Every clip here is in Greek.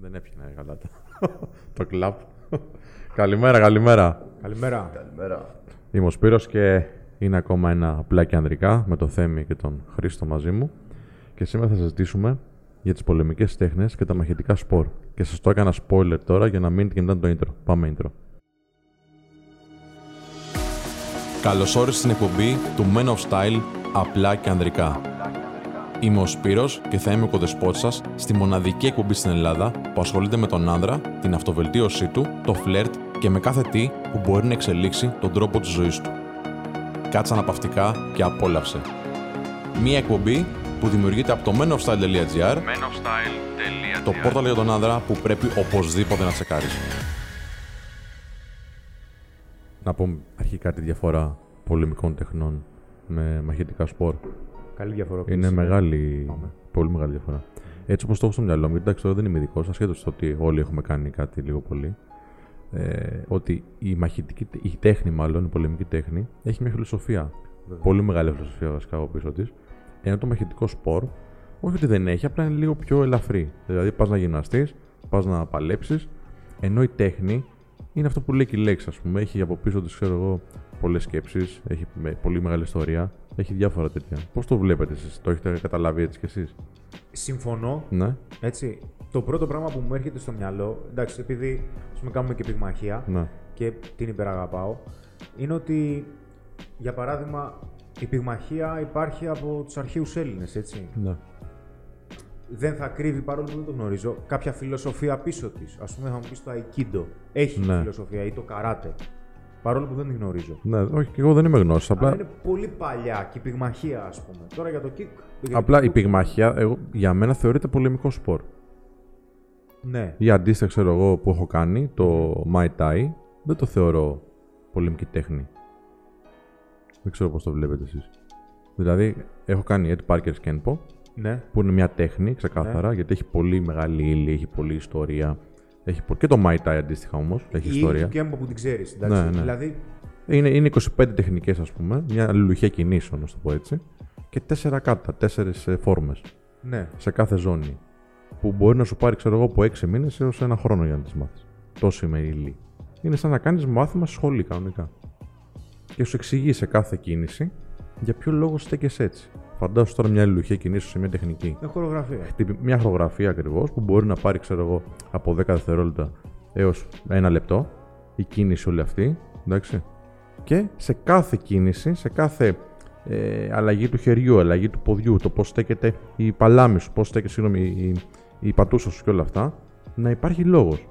Δεν έπιανε γαλάτα. το κλαπ. καλημέρα, καλημέρα. Καλημέρα. Καλημέρα. Είμαι ο Σπύρος και είναι ακόμα ένα απλά και ανδρικά με το Θέμη και τον Χρήστο μαζί μου. Και σήμερα θα συζητήσουμε για τις πολεμικές τέχνες και τα μαχητικά σπορ. Και σας το έκανα spoiler τώρα για να μείνετε και μετά το intro. Πάμε intro. Καλώς όρισες στην εκπομπή του Men of Style απλά και ανδρικά. Είμαι ο Σπύρος και θα είμαι ο κοδεσπότης σας στη μοναδική εκπομπή στην Ελλάδα που ασχολείται με τον άνδρα, την αυτοβελτίωσή του, το φλερτ και με κάθε τι που μπορεί να εξελίξει τον τρόπο της ζωής του. Κάτσε αναπαυτικά και απόλαυσε. Μία εκπομπή που δημιουργείται από το menofstyle.gr το πόρταλ για τον άνδρα που πρέπει οπωσδήποτε να τσεκάρεις. Να πω αρχικά τη διαφορά πολεμικών τεχνών με μαχητικά σπορ. Καλή διαφοροποίηση. Είναι μεγάλη, πολύ μεγάλη διαφορά. Έτσι όπως το έχω στο μυαλό μου, γιατί εντάξει τώρα δεν είμαι ειδικός, ασχέτως το ότι όλοι έχουμε κάνει κάτι λίγο πολύ. Ε, ότι η μαχητική, η τέχνη, μάλλον, η πολεμική τέχνη, έχει μια φιλοσοφία. Πολύ μεγάλη φιλοσοφία βασικά από πίσω της. Ενώ το μαχητικό σπορ, όχι ότι δεν έχει, απλά είναι λίγο πιο ελαφρύ. Δηλαδή, πας να γυμναστείς, πας να παλέψεις, ενώ η τέχνη είναι αυτό που λέει και η λέξη, ας πούμε. Έχει από πίσω της, ξέρω εγώ, πολλές σκέψεις, έχει πολύ μεγάλη ιστορία, έχει διάφορα τέτοια. Πώς το βλέπετε εσείς, το έχετε καταλάβει έτσι κι εσείς; Συμφωνώ. Ναι. Έτσι. Το πρώτο πράγμα που μου έρχεται στο μυαλό, εντάξει, επειδή ας πούμε, κάνουμε και πυγμαχία ναι. και την υπεραγαπάω, είναι ότι για παράδειγμα η πυγμαχία υπάρχει από τους αρχαίους Έλληνες, έτσι. Ναι. Δεν θα κρύβει παρόλο που δεν το γνωρίζω κάποια φιλοσοφία πίσω της. Α πούμε, θα μου πεις το Aikido. Έχει Ναι. φιλοσοφία ή το καράτε. Παρόλο που δεν την γνωρίζω. ναι. Όχι, και εγώ δεν είμαι γνώσης. Αλλά Απλά, είναι πολύ παλιά και η πυγμαχία, ας πούμε. Τώρα για το kick. για απλά το η kick- πυγμαχία εγώ, για μένα θεωρείται πολεμικό σπορ. Ναι. Ή αντίστοιχα, ξέρω εγώ που έχω κάνει, το Muay Thai, δεν το θεωρώ πολεμική τέχνη. Δεν ξέρω πώς το βλέπετε εσείς. Δηλαδή, έχω κάνει Ed Parker Kenpo, Ναι. που είναι μια τέχνη ξεκάθαρα, γιατί έχει πολύ μεγάλη ύλη, έχει πολλή ιστορία. Έχει πο- Και το Muay Thai αντίστοιχα όμως, έχει Η ιστορία. του Κέμπο που την ξέρεις. Ναι, ναι. Δηλαδή, Είναι, είναι 25 τεχνικές, ας πούμε, μια αλληλουχία κινήσεων, να το πω έτσι, και 4 κάτα, 4 φόρμες ναι. σε κάθε ζώνη. Που μπορεί να σου πάρει, ξέρω εγώ, από 6 μήνες έως ένα χρόνο για να τις μάθεις. Τόση με ύλη. Είναι σαν να κάνεις μάθημα στη σχολή κανονικά. Και σου εξηγεί σε κάθε κίνηση για ποιο λόγο στέκεσαι έτσι. Φαντάσου τώρα μια αλληλουχία κινήσεων σε μια τεχνική. Είναι χορογραφία. Χτυπη- Μια χορογραφία ακριβώς που μπορεί να πάρει, ξέρω εγώ, από 10 δευτερόλεπτα έως ένα λεπτό η κίνηση όλη αυτή. Εντάξει. Και σε κάθε κίνηση, σε κάθε ε, αλλαγή του χεριού, αλλαγή του ποδιού, το πώς στέκεται η παλάμη σου, πώς στέκεται συγγνώμη, η, η πατούσα σου και όλα αυτά, να υπάρχει λόγος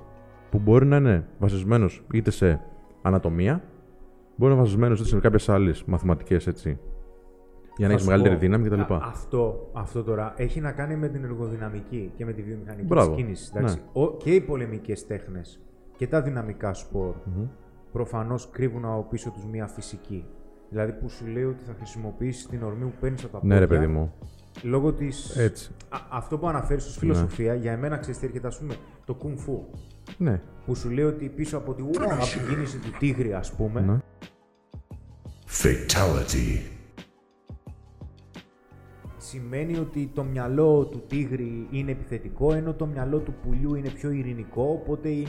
που μπορεί να είναι βασισμένος είτε σε ανατομία, μπορεί να είναι βασισμένος είτε σε κάποιες άλλες μαθηματικές έτσι. Για να Θα έχεις σου μεγαλύτερη πω, δύναμη κτλ. α- Αυτό, αυτό τώρα έχει να κάνει με την εργοδυναμική και με τη βιομηχανική Μπράβο. της κίνηση. εντάξει. Ο, και οι πολεμικές τέχνες και τα δυναμικά σπορ Μμμ. προφανώς κρύβουν από πίσω τους μία φυσική. Δηλαδή που σου λέει ότι θα χρησιμοποιήσεις την ορμή που παίρνεις από τα Ναι, ρε πόδια παιδί μου. λόγω της. Έτσι. Αυτό που αναφέρεις ως φιλοσοφία, για εμένα ξέρεις τι έρχεται, ας πούμε, το κουνг φου. Ναι. Που σου λέει ότι πίσω από, τη, από την κίνηση του τίγρη, ας πούμε, Ναι. Fatality. Σημαίνει ότι το μυαλό του τίγρη είναι επιθετικό, ενώ το μυαλό του πουλιού είναι πιο ειρηνικό, οπότε η-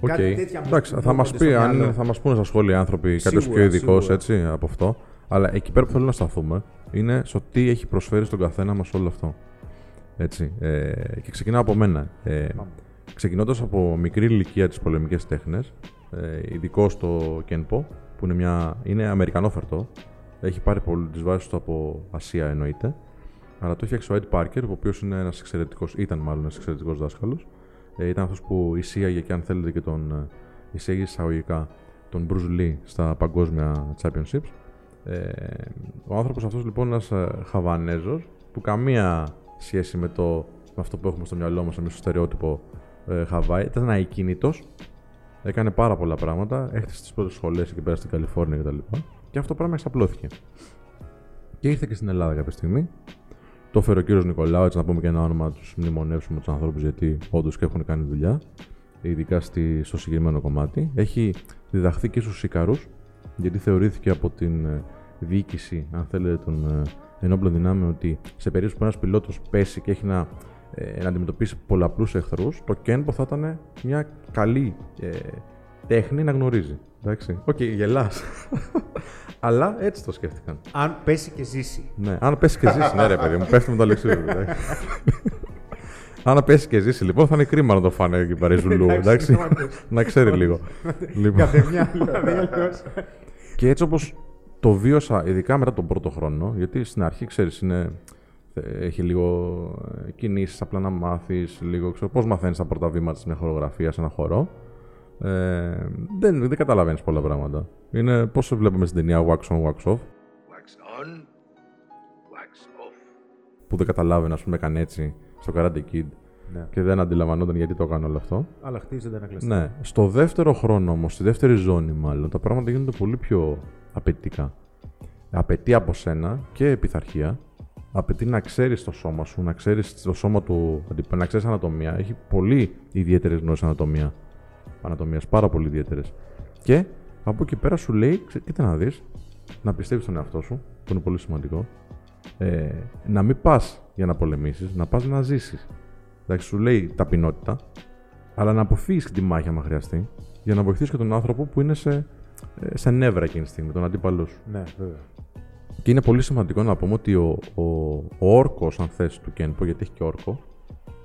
ΟΚ. κάτι τέτοια μου Εντάξει, μου θα μας έρχονται πει, στο αν μυαλό. θα μας πούνε στα σχόλια οι άνθρωποι κάποιος Σίγουρα, πιο ειδικός σίγουρα. έτσι από αυτό. Αλλά εκεί πέρα που θέλω να σταθούμε είναι στο τι έχει προσφέρει στον καθένα μας όλο αυτό. Έτσι. Ε, και ξεκινάω από μένα. Ε, Πάμε. Ξεκινώντας από μικρή ηλικία τις πολεμικές τέχνες, ε, ειδικά στο Kenpo, που είναι, μια, είναι αμερικανόφερτο, έχει πάρει πολύ τις βάσεις του από Ασία εννοείται, αλλά το έφτιαξε ο Ed Parker, ο οποίος είναι ένας εξαιρετικός, ήταν μάλλον ένας εξαιρετικός δάσκαλος. Ε, ήταν αυτός που εισήγαγε και αν θέλετε και τον ε, εισήγαγε εισαγωγικά τον Bruce Lee στα παγκόσμια championships. Ε, ο άνθρωπος αυτός λοιπόν είναι ένας ε, Χαβανέζος που καμία σχέση με, το, με αυτό που έχουμε στο μυαλό μας εμείς στο στερεότυπο ε, Χαβάη. Ήταν ακίνητος, έκανε πάρα πολλά πράγματα, έχτισε τις πρώτες σχολές εκεί πέρα στην Καλιφόρνια κτλ. Και αυτό το πράγμα εξαπλώθηκε. Και ήρθε και στην Ελλάδα κάποια στιγμή. Το έφερε ο κύριος Νικολάου, έτσι να πούμε και ένα όνομα, να τους μνημονεύσουμε τους ανθρώπους γιατί όντως και έχουν κάνει δουλειά, ειδικά στη, στο συγκεκριμένο κομμάτι. Έχει διδαχθεί και στους Ικάρους, γιατί θεωρήθηκε από την ε, διοίκηση, αν θέλετε, των ε, ενόπλων δυνάμεων ότι σε περίπτωση που ένας πιλότος πέσει και έχει να ε, να αντιμετωπίσει πολλαπλούς εχθρούς, το Kenpo θα ήταν μια καλή ε, τέχνη να γνωρίζει. Εντάξει. ΟΚ, okay, γελάς. Αλλά έτσι το σκέφτηκαν. Αν πέσει και ζήσει. Ναι, αν πέσει και ζήσει, ναι, ρε παιδί μου, πέφτει με το λεξίδι. Αν πέσει και ζήσει, λοιπόν, θα είναι κρίμα να το φάνε εκεί πέρα Ζουλού. εντάξει, να ξέρει λίγο. λοιπόν. μια, δηλαδή, και έτσι όπως το βίωσα, ειδικά μετά τον πρώτο χρόνο, γιατί στην αρχή, ξέρεις, είναι έχει λίγο ε, κινήσεις, απλά να μάθεις λίγο. Πώς μαθαίνεις τα πρώτα βήματα σε μια χορογραφίας, σε ένα χορό. Ε, δεν δεν καταλαβαίνεις πολλά πράγματα. Είναι πώς το βλέπουμε στην ταινία Wax on, Wax off. Wax on, wax off. Που δεν καταλάβαινε, ας πούμε, έκανε έτσι στο Karate Kid. Ναι. Και δεν αντιλαμβανόταν γιατί το έκανε όλο αυτό. Αλλά χτίζεται ένα κλειστό. Ναι. Στο δεύτερο χρόνο όμως, στη δεύτερη ζώνη μάλλον, τα πράγματα γίνονται πολύ πιο απαιτητικά. Απαιτεί από σένα και πειθαρχία απαιτεί να ξέρεις το σώμα σου, να ξέρεις το σώμα του, να ξέρεις ανατομία. Έχει πολύ ιδιαίτερες γνώσεις ανατομία. Ανατομία, πάρα πολύ ιδιαίτερες. Και από εκεί πέρα σου λέει, κοίτα να δεις, να πιστεύεις στον εαυτό σου, που είναι πολύ σημαντικό. Ε, να μην πας για να πολεμήσεις, να πας να ζήσεις. Εντάξει, σου λέει ταπεινότητα, αλλά να αποφύγεις και τη μάχη αν χρειαστεί, για να βοηθήσεις και τον άνθρωπο που είναι σε, ε, σε νεύρα εκείνη τη στιγμή, τον αντίπαλό σου. Ναι, βέβαια. Και είναι πολύ σημαντικό να πούμε ότι ο, ο, ο όρκος, αν θες, του Κένπο, γιατί έχει και όρκο,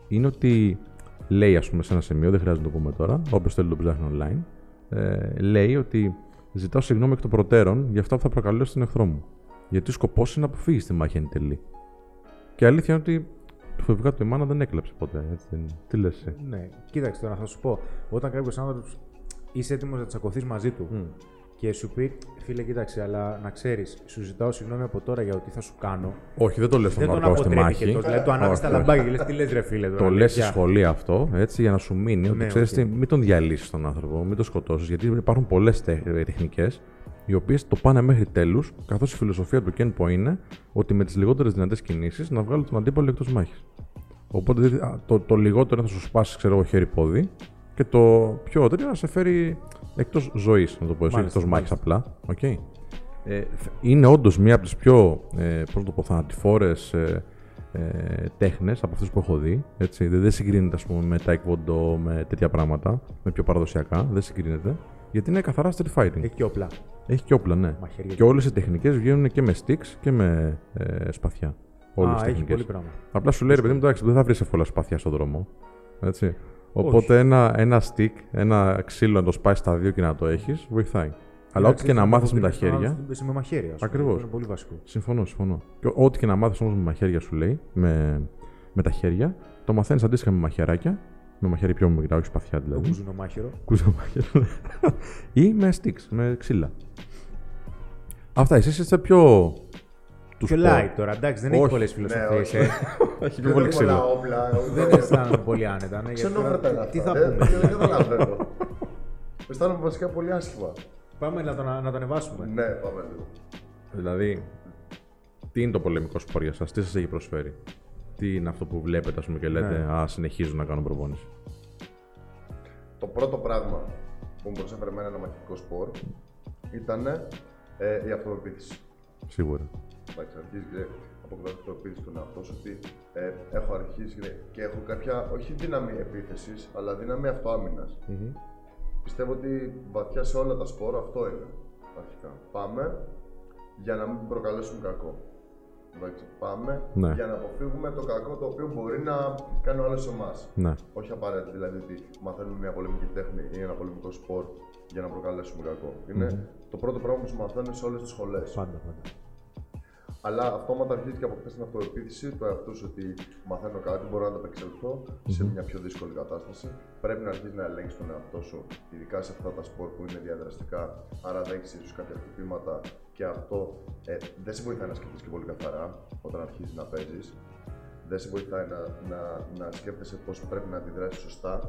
είναι ότι λέει, ας πούμε, σε ένα σημείο, δεν χρειάζεται να το πούμε τώρα, όποιος θέλει το ψάχνει online, ε, λέει ότι ζητάω συγγνώμη εκ των προτέρων για αυτά που θα προκαλέσω στον εχθρό μου. Γιατί ο σκοπός είναι να αποφύγεις τη μάχη εν τελεί. Και αλήθεια είναι ότι το φευγά του η μάνα δεν έκλαψε ποτέ. Έτσι, τι λες. Ναι, κοίταξε τώρα, θα σου πω. Όταν κάποιος άνθρωπος είσαι έτοιμος να τσακωθείς μαζί του και σου πει, φίλε, κοίταξε, αλλά να ξέρεις, σου ζητάω συγγνώμη από τώρα για ό,τι θα σου κάνω. Όχι, δεν το λες στον Μαρκό στη μάχη. Το, δηλαδή, το ανάβει στα λαμπάκια και λες, τι λες, ρε φίλε. Τώρα, το λες στη σχολή αυτό, έτσι, για να σου μείνει ότι ναι, ξέρεις, okay. μην τον διαλύσεις τον άνθρωπο, μην τον σκοτώσεις. Γιατί υπάρχουν πολλές τεχνικές οι οποίες το πάνε μέχρι τέλους, καθώς η φιλοσοφία του Κένπο είναι ότι με τις λιγότερες δυνατές κινήσεις να βγάλει τον αντίπαλο εκτός μάχης. Οπότε το, το λιγότερο είναι να σου σπάσει, ξέρω εγώ, χέρι-πόδι και το πιο τέτοιο να σε φέρει εκτός ζωής, να το πω έτσι, εκτός μάχης απλά. Okay. Ε, είναι όντως μία από τις πιο ε, πώς το πω, θανατηφόρε ε, ε, τέχνες από αυτές που έχω δει. Έτσι. Δεν, δεν συγκρίνεται ας πούμε, με taekwondo, με τέτοια πράγματα, με πιο παραδοσιακά. Δεν συγκρίνεται. Γιατί είναι καθαρά street fighting. Έχει και όπλα. Έχει και όπλα, ναι. Μαχαιρία. Και όλες οι τεχνικές βγαίνουν και με sticks και με ε, σπαθιά. Όλες τις τεχνικές. Απλά σου λέει, ρε παιδί μου, εντάξει, δεν θα βρεις εύκολα σπαθιά στον δρόμο. Έτσι. Οπότε ένα, ένα stick, ένα ξύλο να το σπάσεις στα δύο και να το έχεις, βοηθάει. Αλλά ό,τι και να μάθεις με τα χέρια. Με μαχαίρια. Ακριβώς. Είναι πολύ βασικό. Συμφωνώ, συμφωνώ. Και ό,τι και να μάθεις όμως με μαχαίρια σου λέει, με, με τα χέρια, το μαθαίνεις αντίστοιχα με μαχαιράκια. Με μαχαίρι πιο μικρά, όχι σπαθιά δηλαδή. Κούζουνο μάχαιρο. μάχαιρο. ή με sticks, με ξύλα. Αυτά, εσείς είστε πιο τους Πιο light τώρα, εντάξει, δεν έχει πολλές φιλοσοφίες. Ναι, έχει πιο πολύ ξύλο. Δεν αισθάνομαι πολύ άνετα. Ναι, Ξενόφερτα Τι θα πούμε. Δεν καταλαβαίνω. Αισθάνομαι βασικά πολύ άσχημα. Πάμε να τον, να ανεβάσουμε. Ναι, πάμε λίγο. Δηλαδή, τι είναι το πολεμικό σπορ για σας, τι σας έχει προσφέρει; Τι είναι αυτό που βλέπετε ας πούμε, και λέτε ναι. «Α, συνεχίζω να κάνω προπόνηση». Το πρώτο πράγμα που μου προσέφερε εμένα ένα μαχητικό σπορ ήταν ε, η αυτοπεποίθηση. Σίγουρα. Εντάξει, αρχίζει και αποκτάς το πείστη στον εαυτό σου ότι ε, έχω αρχίσει και έχω κάποια, όχι δύναμη επίθεσης, αλλά δύναμη αυτοάμυνας. Mm-hmm. Πιστεύω ότι βαθιά σε όλα τα σπόρα αυτό είναι. Αρχικά. Πάμε για να μην προκαλέσουμε κακό. Εντάξει, πάμε ναι. για να αποφύγουμε το κακό το οποίο μπορεί να κάνει ο άλλο εμάς. Ναι. Όχι απαραίτητα δηλαδή ότι μαθαίνουμε μια πολεμική τέχνη ή ένα πολεμικό σπορ για να προκαλέσουμε κακό. Είναι mm-hmm. το πρώτο πράγμα που σου μαθαίνουν σε όλες τις σχολές. Πάντα, πάντα. Αλλά αυτόματα αρχίζεις και αποκτά την αυτοεπίθεση του εαυτού σου ότι μαθαίνω κάτι, μπορώ να ανταπεξελθώ mm-hmm. σε μια πιο δύσκολη κατάσταση. Πρέπει να αρχίσεις να ελέγξεις τον εαυτό σου, ειδικά σε αυτά τα σπορ που είναι διαδραστικά. Άρα δέχει ίσω κάποια χτυπήματα και αυτό ε, δεν σε βοηθάει να σκεφτείς και πολύ καθαρά όταν αρχίζεις να παίζεις. Δεν σε βοηθάει να, να, να σκέφτεσαι πώς πρέπει να αντιδράσεις σωστά.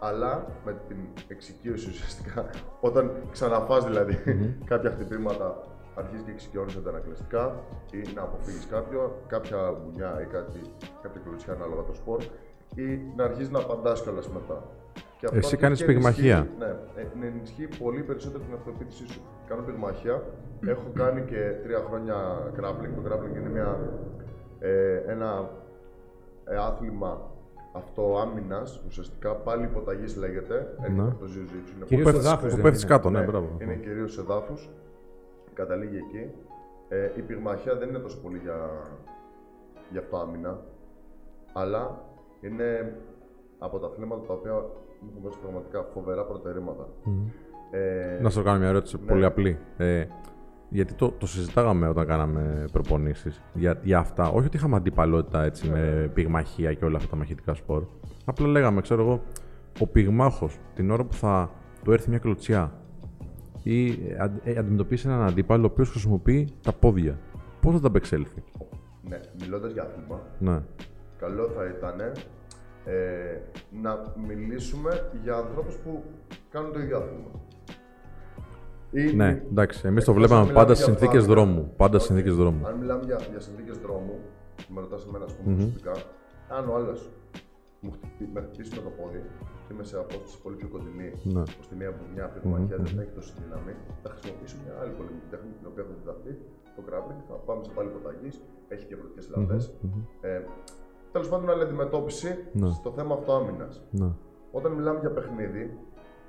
Αλλά με την εξοικείωση ουσιαστικά, όταν ξαναφάς δηλαδή mm-hmm. κάποια χτυπήματα αρχίζεις και εξοικειώνεσαι τα ανακλαστικά ή να αποφύγεις κάποιο, κάποια μπουνιά ή κάτι, κάποια κλωτσιά ανάλογα το σπορ ή να αρχίσεις να απαντάς κιόλας μετά. Και αυτό Εσύ κάνεις πυγμαχία. Ναι, ε, ενισχύει πολύ περισσότερο την αυτοποίθησή σου. Κάνω πυγμαχία. Έχω κάνει και τρία χρόνια grappling. Το grappling είναι μια, ε, ένα ε, άθλημα αυτό άμυνα, ουσιαστικά πάλι υποταγής λέγεται. Έρχεται Ναι. από το Jiu-Jitsu. Είναι Κυρίως Που στο πέφτεις- δάφος που δεν πέφτεις είναι. κάτω, ναι, Ναι, μπράβο. είναι κυρίως σε δάφους. Καταλήγει εκεί. Ε, η πυγμαχία δεν είναι τόσο πολύ για, για αυτό άμυνα, αλλά είναι από τα αθλήματα τα οποία μου έχουν δώσει πραγματικά φοβερά προτερήματα. Ε, Να σα κάνω μια ερώτηση Ναι. πολύ απλή. Ε, γιατί το, το συζητάγαμε όταν κάναμε προπονήσεις για, για αυτά. Όχι ότι είχαμε αντιπαλότητα έτσι, με πυγμαχία και όλα αυτά τα μαχητικά σπορ. Απλά λέγαμε, ξέρω εγώ, ο πυγμάχος την ώρα που θα του έρθει μια κλωτσιά ή ε, αντι- ε, αντιμετωπίσει έναν αντίπαλο ο οποίος χρησιμοποιεί τα πόδια. Πώς θα τα απεξέλθει; ναι, μιλώντας για άθλημα, Ναι. καλό θα ήταν ε, να μιλήσουμε για ανθρώπους που κάνουν το ίδιο άθλημα. Ή- Ναι, εντάξει. Εμείς το Εκτός αν βλέπαμε μιλάμε πάντα για στι συνθήκες άμυνα. δρόμου. Πάντα στι Όχι. συνθήκες δρόμου. Αν μιλάμε για, για συνθήκες δρόμου, που με ρωτάς εμένα, ας πούμε, προσωπικά, αν ο άλλος μου χτυπήσει, με χτυπήσει με το πόδι και είμαι σε απόσταση πολύ πιο κοντινή, Ναι. που στη μία μπουνιά πυρομαχία δεν έχει τόση δύναμη, θα χρησιμοποιήσω μια άλλη πολεμική τέχνη την οποία έχω διδαχθεί, το grappling, θα πάμε σε πάλι υποταγή, έχει διαφορετικές λαβές. Ε, Τέλος πάντων, άλλη αντιμετώπιση Ναι. στο θέμα αυτό άμυνας. Ναι. Όταν μιλάμε για παιχνίδι,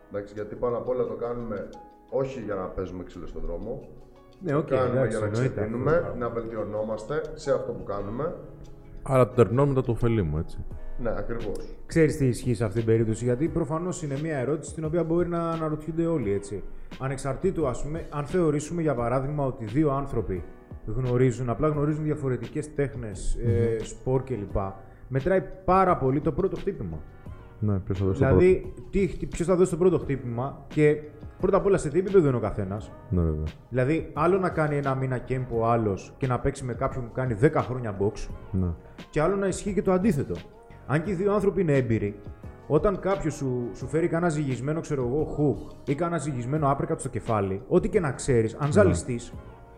εντάξει, γιατί πάνω απ' όλα το κάνουμε όχι για να παίζουμε ξύλο στον δρόμο, Ναι, ΟΚ, κάνουμε εντάξει, για να εννοείται. ξεκινούμε, να βελτιωνόμαστε σε αυτό που κάνουμε. Άρα το τερπνόν μετά του ωφελίμου, έτσι. Ναι, ακριβώς. Ξέρεις τι ισχύει σε αυτή την περίπτωση, γιατί προφανώς είναι μια ερώτηση την οποία μπορεί να αναρωτιούνται όλοι έτσι. Ανεξαρτήτως, ας πούμε, αν θεωρήσουμε για παράδειγμα ότι δύο άνθρωποι γνωρίζουν, απλά γνωρίζουν διαφορετικές τέχνες, ε, σπορ κλπ. Μετράει πάρα πολύ το πρώτο χτύπημα. Ναι, ποιος θα δώσει το πρώτο. Δηλαδή, ποιος θα δώσει το πρώτο χτύπημα και πρώτα απ' όλα σε τι επίπεδο είναι ο καθένας; Ναι, βέβαια. Δηλαδή, άλλο να κάνει ένα μήνα κέμπο ο άλλος και να παίξει με κάποιον που κάνει 10 χρόνια box, Ναι. και άλλο να ισχύει και το αντίθετο. Αν και οι δύο άνθρωποι είναι έμπειροι, όταν κάποιος σου, σου φέρει κανένα ζυγισμένο, ξέρω εγώ, hook ή κανένα ζυγισμένο άπρεκα στο κεφάλι, ό,τι και να ξέρεις, αν ζαλιστείς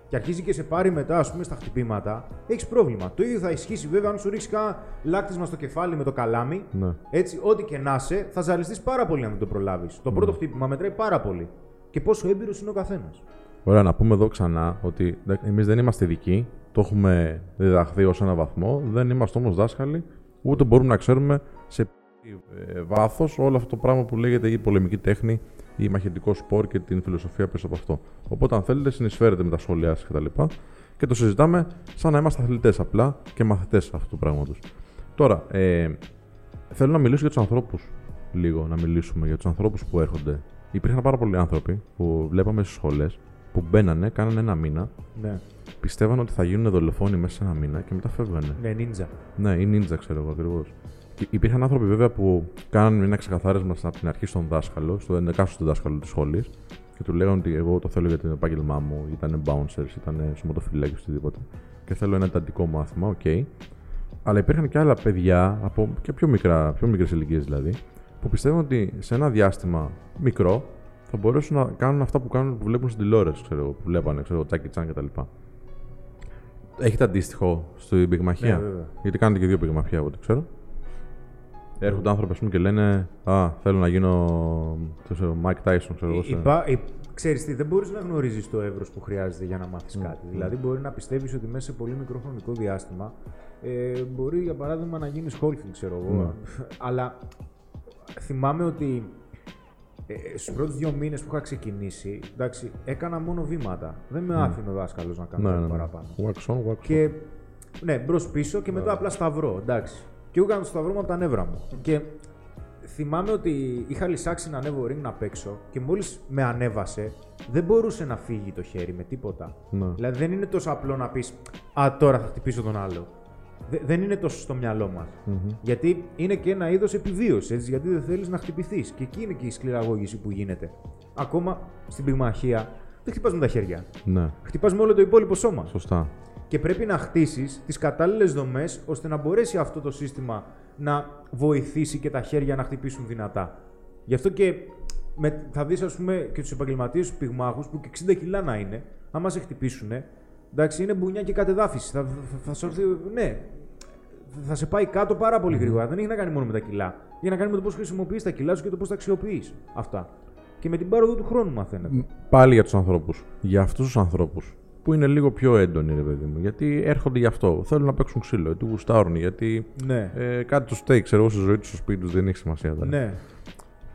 και αρχίζει και σε πάρει μετά, ας πούμε, στα χτυπήματα, έχεις πρόβλημα. Το ίδιο θα ισχύσει βέβαια αν σου ρίξει κανένα λάκτισμα στο κεφάλι με το καλάμι. Ναι. Έτσι, ό,τι και να είσαι, θα ζαλιστείς πάρα πολύ αν δεν το προλάβεις. Το πρώτο χτύπημα μετράει πάρα πολύ. Και πόσο έμπειρος είναι ο καθένας. Ωραία, να πούμε εδώ ξανά ότι εμείς δεν είμαστε ειδικοί, το έχουμε διδαχθεί ως ένα βαθμό, δεν είμαστε όμως δάσκαλοι, ούτε μπορούμε να ξέρουμε σε ε, βάθος όλο αυτό το πράγμα που λέγεται η πολεμική τέχνη ή μαχητικό σπορ και την φιλοσοφία πίσω από αυτό. Οπότε, αν θέλετε, συνεισφέρετε με τα σχόλιά σας κτλ. Και, και το συζητάμε σαν να είμαστε αθλητές απλά και μαθητές αυτού του πράγματος. Τώρα, ε, θέλω να μιλήσω για τους ανθρώπους λίγο, να μιλήσουμε για τους ανθρώπους που έρχονται. Υπήρχαν πάρα πολλοί άνθρωποι που βλέπαμε στις σχολές που μπαίνανε, κάνανε ένα μήνα, Ναι, πιστεύαν ότι θα γίνουν δολοφόνοι μέσα σε ένα μήνα και μετά φεύγανε. ναι, νίντζα. Ναι, ή νίντζα, ξέρω εγώ ακριβώς. Υπήρχαν άνθρωποι βέβαια που κάνανε ένα ξεκαθάρισμα από την αρχή στον δάσκαλο, στον εκάστοτε δάσκαλο της σχολής και του λέγανε ότι εγώ το θέλω για το επάγγελμά μου, ήταν bouncers, ήταν σωματοφύλακες, οτιδήποτε. Και θέλω ένα εντατικό μάθημα, ΟΚ. Αλλά υπήρχαν και άλλα παιδιά, από και πιο, μικρά, πιο μικρές ηλικίες δηλαδή, που πιστεύουν ότι σε ένα διάστημα μικρό θα μπορέσουν να κάνουν αυτά που, κάνουν, που βλέπουν στην τηλεόραση, ξέρω, εγώ, που βλέπανε, ξέρω, Τζάκι Τσαν κτλ. Έχετε αντίστοιχο στην πυγμαχία. Ναι, βέβαια. Γιατί κάνετε και δύο πυγμαχία, από ό,τι ξέρω. Έρχονται άνθρωποι ας πούμε, και λένε Α, θέλω να γίνω το ξέρω, Mike Tyson, ξέρω εγώ. σε- Υπά, υ, ξέρεις τι, δεν μπορείς να γνωρίζεις το εύρος που χρειάζεται για να μάθεις κάτι. Δηλαδή μπορεί να πιστεύεις ότι μέσα σε πολύ μικρό χρονικό διάστημα ε, μπορεί για παράδειγμα να γίνεις Holyfield, ξέρω εγώ. Αλλά θυμάμαι ότι ε, στους πρώτους δύο μήνες που είχα ξεκινήσει, εντάξει, έκανα μόνο βήματα. Δεν με άφηνε ο δάσκαλος να κάνω Ναι, κάτι ναι, ναι. παραπάνω. Wax on, wax off. Και ναι, μπρος πίσω και μετά απλά σταυρό. Εντάξει. Και εγώ έκανα το σταυρό μου από τα νεύρα μου. Και θυμάμαι ότι είχα λησάξει να ανέβω ring να παίξω και μόλις με ανέβασε, δεν μπορούσε να φύγει το χέρι με τίποτα. Ναι. Δηλαδή δεν είναι τόσο απλό να πεις Α, τώρα θα χτυπήσω τον άλλο. Δε- δεν είναι τόσο στο μυαλό μας. Γιατί είναι και ένα είδος επιβίωσης, έτσι, γιατί δεν θέλεις να χτυπηθείς. Και εκεί είναι και η σκληραγώγηση που γίνεται. Ακόμα στην πυγμαχία δεν χτυπάς με τα χέρια. Ναι, Χτυπάς με όλο το υπόλοιπο σώμα σωστά. Και πρέπει να χτίσεις τις κατάλληλες δομές ώστε να μπορέσει αυτό το σύστημα να βοηθήσει και τα χέρια να χτυπήσουν δυνατά. Γι' αυτό και με, θα δεις ας πούμε και τους επαγγελματίες τους πυγμάχους που και 60 κιλά να είναι, άμα σε χτυπήσουν, εντάξει είναι μπουνιά και κατεδάφιση. Θα, θα, θα, σου έρθει, ναι, θα σε πάει κάτω πάρα πολύ γρήγορα. Δεν έχει να κάνει μόνο με τα κιλά. Έχει να κάνει με το πώς χρησιμοποιείς τα κιλά σου και το πώς τα αξιοποιείς. Αυτά. Και με την πάροδο του χρόνου μαθαίνετε. Πάλι για τους ανθρώπους. Για αυτούς τους ανθρώπους που είναι λίγο πιο έντονοι, ρε παιδί μου. Γιατί έρχονται γι' αυτό. Θέλουν να παίξουν ξύλο, γιατί γουστάρουν, γιατί Ναι. ε, κάτι τους στέκει, ξέρω εγώ, στη ζωή τους, στο σπίτι τους, δεν έχει σημασία. τώρα. Ναι.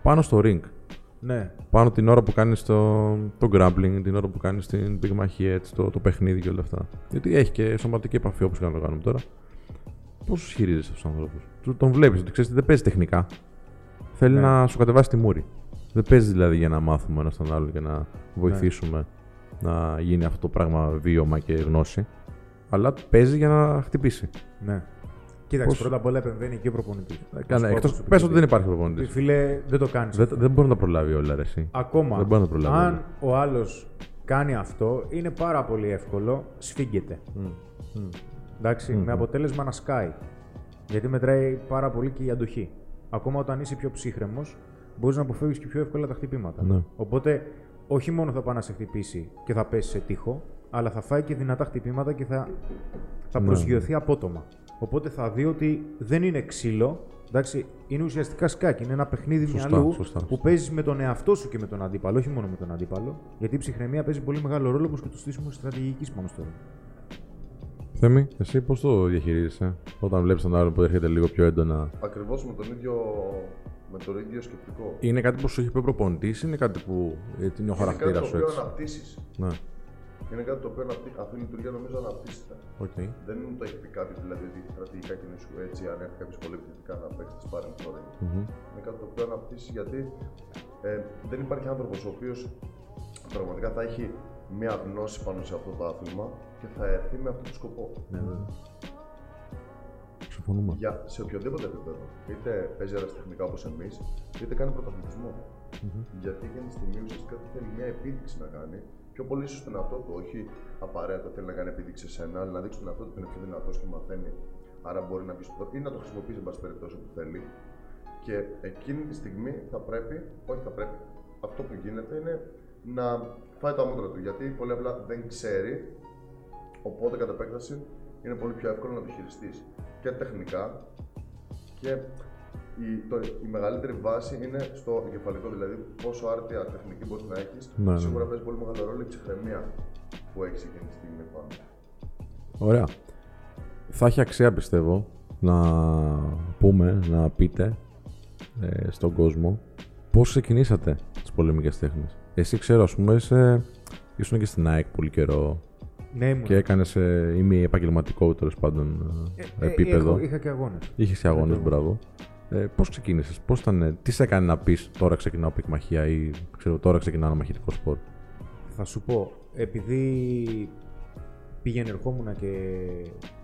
Πάνω στο ring. Ναι. Πάνω την ώρα που κάνεις το, το grappling, την ώρα που κάνεις την πυγμαχία, έτσι, το, το παιχνίδι και όλα αυτά. Γιατί έχει και σωματική επαφή όπως και να το κάνουμε τώρα. Πώς του χειρίζεσαι αυτούς τους ανθρώπους; Τον βλέπεις ότι ξέρεις ότι δεν παίζει τεχνικά. Θέλει Ναι. να σου κατεβάσει τη μούρη. Δεν παίζει δηλαδή για να μάθουμε ένα τον άλλο και να βοηθήσουμε να γίνει αυτό το πράγμα βίωμα και γνώση. Αλλά παίζει για να χτυπήσει. ναι. Κοίταξε, Πώς- πρώτα απ' όλα επεμβαίνει και ο προπονητής. Εκτός πες ότι δεν υπάρχει προπονητής. Φίλε, δεν το κάνεις. Δεν, δεν μπορεί να τα προλάβει όλα, ρε, εσύ. Ακόμα, Δεν μπορεί να το προλάβει. αν ο άλλος κάνει αυτό, είναι πάρα πολύ εύκολο, σφίγγεται. Εντάξει, με αποτέλεσμα να σκάει. Γιατί μετράει πάρα πολύ και η αντοχή. Ακόμα όταν είσαι πιο ψύχρεμος, μπορείς να αποφεύγεις και πιο εύκολα τα χτυπήματα. Ναι. Οπότε, όχι μόνο θα πάει να σε χτυπήσει και θα πέσει σε τείχο, αλλά θα φάει και δυνατά χτυπήματα και θα, θα Ναι. προσγειωθεί απότομα. Οπότε θα δει ότι δεν είναι ξύλο, εντάξει, είναι ουσιαστικά σκάκι. Είναι ένα παιχνίδι Σωστά, μυαλού σωστά, που σωστά. παίζεις με τον εαυτό σου και με τον αντίπαλο, όχι μόνο με τον αντίπαλο. Γιατί η ψυχραιμία παίζει πολύ μεγάλο ρόλο όπως και το στήσιμο στρατηγικής πάνω στο ring. Θέμη, εσύ πώς το διαχειρίζεσαι όταν βλέπεις τον άλλον που έρχεται λίγο πιο έντονα; Ακριβώς με τον ίδιο, με τον ίδιο σκεπτικό. Είναι κάτι που σου έχει πει ο προπονητής, είναι κάτι που ε, είναι ο Είναι κάτι χαρακτήρα το σου οποίο έτσι. αναπτύσσεις. Ναι, Είναι κάτι το οποίο αναπτύ... αυτή η λειτουργία νομίζω αναπτύσσεται. ΟΚ. Δεν μου το έχει πει κάτι δηλαδή ότι στρατηγικά κινήσου έτσι, αν έρθει κάποιος πολύ επιθετικά να παίξει τη sparring στο ring. Μμμ. Είναι κάτι το οποίο αναπτύσσει γιατί ε, δεν υπάρχει άνθρωπος ο οποίος πραγματικά θα έχει μία γνώση πάνω σε αυτό το άθλημα και θα έρθει με αυτό το σκοπό. Ναι, βέβαια. Συμφωνούμε. Για, σε οποιοδήποτε επίπεδο. Είτε παίζει αεραστεχνικά όπως εμείς, είτε κάνει πρωταθλητισμό. Γιατί εκείνη τη στιγμή ουσιαστικά θέλει μια επίδειξη να κάνει. Πιο πολύ ίσως στον εαυτό του, όχι απαραίτητα θέλει να κάνει επίδειξη σε ένα, αλλά να δείξει τον εαυτό του που είναι πιο δυνατός και μαθαίνει. Άρα μπορεί να μπει στο ή να το χρησιμοποιήσει εν πάση περιπτώσει όπου θέλει. Και εκείνη τη στιγμή θα πρέπει, όχι θα πρέπει, αυτό που γίνεται είναι να φάει τα μούτρα του. Γιατί πολύ απλά δεν ξέρει, οπότε κατά επέκταση είναι πολύ πιο εύκολο να το χειριστείς και τεχνικά και η, το, η μεγαλύτερη βάση είναι στο εγκεφαλικό, δηλαδή πόσο άρτια τεχνική μπορείς να έχεις. Ναι, ναι. Σίγουρα παίζει πολύ μεγάλο ρόλο η ψυχραιμία που έχει εκείνη τη στιγμή πάνω. Ωραία. Θα έχει αξία πιστεύω να πούμε, να πείτε ε, στον κόσμο πώς ξεκινήσατε τις πολεμικές τέχνες. Εσύ ξέρω, ας πούμε, είσαι, ήσουν και στην ΑΕΚ πολύ καιρό Ναι, ήμουν. και έκανες ε, ημι επαγγελματικό τέλος πάντων ε, Ε, ε, επίπεδο. έχω- είχα και αγώνες. Είχες και αγώνες, Ακριβώς. μπράβο. Ε, Πώς ξεκίνησες, πώς ήταν, τι σε έκανε να πεις τώρα ξεκινάω πικμαχία ή ξέρω, τώρα ξεκινάω ένα μαχητικό σπορ; Θα σου πω, επειδή πήγαινε ερχόμουν και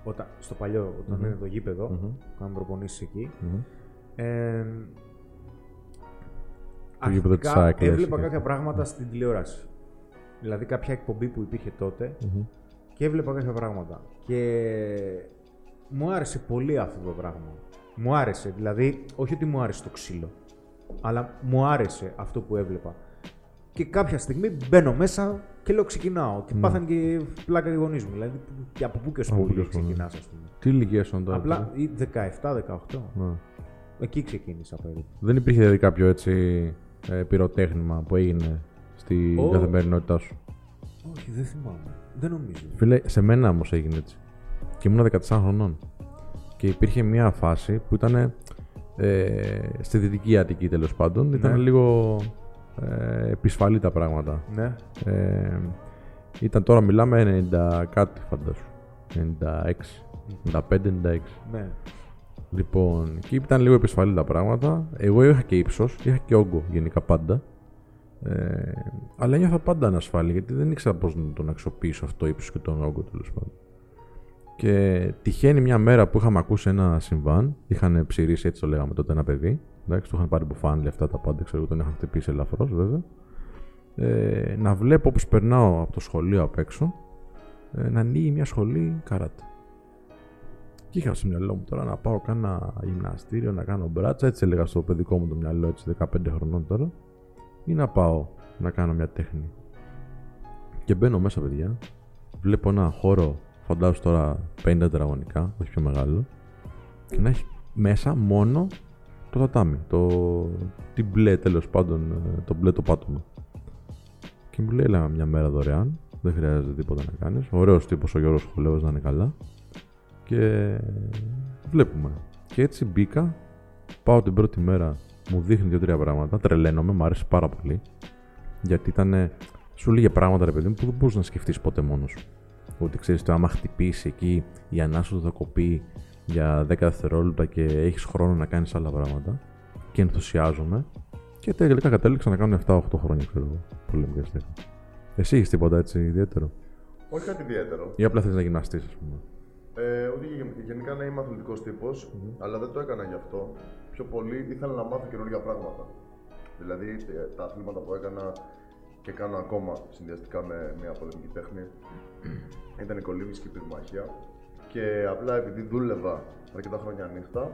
όταν, στο παλιό, όταν Μμμ. ήταν το γήπεδο, Μμμ. κάναμε προπονήσεις εκεί, Μμμ. ε, Το γήπεδο της αρχικά ΑΕΚ, λες, έβλεπα και- κάποια πράγματα στην τηλεόραση. Δηλαδή κάποια εκπομπή που υπήρχε τότε Μμμ. Και έβλεπα κάποια πράγματα. Και μου άρεσε πολύ αυτό το πράγμα. Μου άρεσε, δηλαδή, όχι ότι μου άρεσε το ξύλο, αλλά μου άρεσε αυτό που έβλεπα. Και κάποια στιγμή μπαίνω μέσα και λέω ξεκινάω. Και Ναι. πάθανε και πλάκα οι γονείς μου. Δηλαδή, και από πού και Από πού και σπουδή ως πού, ναι. ξεκινά, ας πούμε. Τι ηλικία ήσουν τώρα. Απλά ή 17-18. Ναι. Εκεί ξεκίνησα περίπου. Δεν υπήρχε δηλαδή κάποιο έτσι ε, πυροτέχνημα που έγινε στην Ω. καθημερινότητά σου; Όχι, δεν θυμάμαι. Δεν νομίζω. Φίλε, σε μένα όμως έγινε έτσι. Και ήμουν 14 χρονών. Και υπήρχε μια φάση που ήταν ε, στη δυτική Αττική τέλος πάντων. Ήταν Ναι. λίγο ε, επισφαλή τα πράγματα. Ναι. Ε, ήταν τώρα μιλάμε 90 κάτι φαντάσου. 96. 95-96. Ναι. Λοιπόν, εκεί ήταν λίγο επισφαλή τα πράγματα. Εγώ είχα και ύψος, είχα και όγκο γενικά πάντα. Ε, αλλά νιώθα πάντα ανασφάλεια γιατί δεν ήξερα πώς να τον αξιοποιήσω αυτό το ύψος και τον όγκο τέλος πάντων. Και τυχαίνει μια μέρα που είχαμε ακούσει ένα συμβάν. Είχαν ψηρίσει, έτσι το λέγαμε τότε, ένα παιδί. Εντάξει, του είχαν πάρει μπουφάνλι αυτά τα πάντα, ξέρω, τον είχαν χτυπήσει ελαφρώς βέβαια. Ε, να βλέπω όπως περνάω από το σχολείο απ' έξω ε, να ανοίγει μια σχολή καράτε. Και είχα στο μυαλό μου τώρα να πάω κάνα γυμναστήριο, να κάνω μπράτσα. Έτσι έλεγα στο παιδικό μου το μυαλό, έτσι 15 χρονών τώρα. Ή να πάω να κάνω μια τέχνη. Και μπαίνω μέσα, παιδιά. Βλέπω ένα χώρο, φαντάζομαι τώρα 50 τετραγωνικά, όχι πιο μεγάλο. Και να έχει μέσα μόνο το τατάμι. Το, την μπλε τέλος πάντων, ε, το μπλε το πάτωμα. Και μου λέει, έλα μια μέρα δωρεάν Δεν χρειάζεται τίποτα να κάνεις. Ωραίος τύπος ο Γιώργος Χολέο να είναι καλά. Και βλέπουμε. Και έτσι μπήκα. Πάω την πρώτη μέρα. Μου δείχνει δύο-τρία πράγματα. Τρελαίνομαι, μου άρεσε πάρα πολύ. Γιατί ήταν. Σου λέγε πράγματα, ρε παιδί μου, που δεν μπορούσες να σκεφτείς ποτέ μόνος σου. Ότι ξέρεις το άμα χτυπήσεις εκεί η ανάσοδο θα κοπεί για 10 δευτερόλεπτα και έχεις χρόνο να κάνεις άλλα πράγματα. Και ενθουσιάζομαι. Και τελικά κατέληξα να κάνω 7-8 χρόνια, ξέρω εγώ. Πολεμικέ τέχνε. Εσύ έχεις τίποτα έτσι ιδιαίτερο; Όχι κάτι ιδιαίτερο. Ή απλά θες να γυμναστείς, ας πούμε. Ε, ότι γε- γενικά να είμαι αθλητικός αλλά δεν το έκανα γι' αυτό. Πιο πολύ ήθελα να μάθω καινούργια πράγματα. Δηλαδή ε, τα αθλήματα που έκανα και κάνω ακόμα συνδυαστικά με μια πολεμική τέχνη ήταν η κολύμβηση και η πυρμαχία. Και απλά επειδή δούλευα αρκετά χρόνια νύχτα,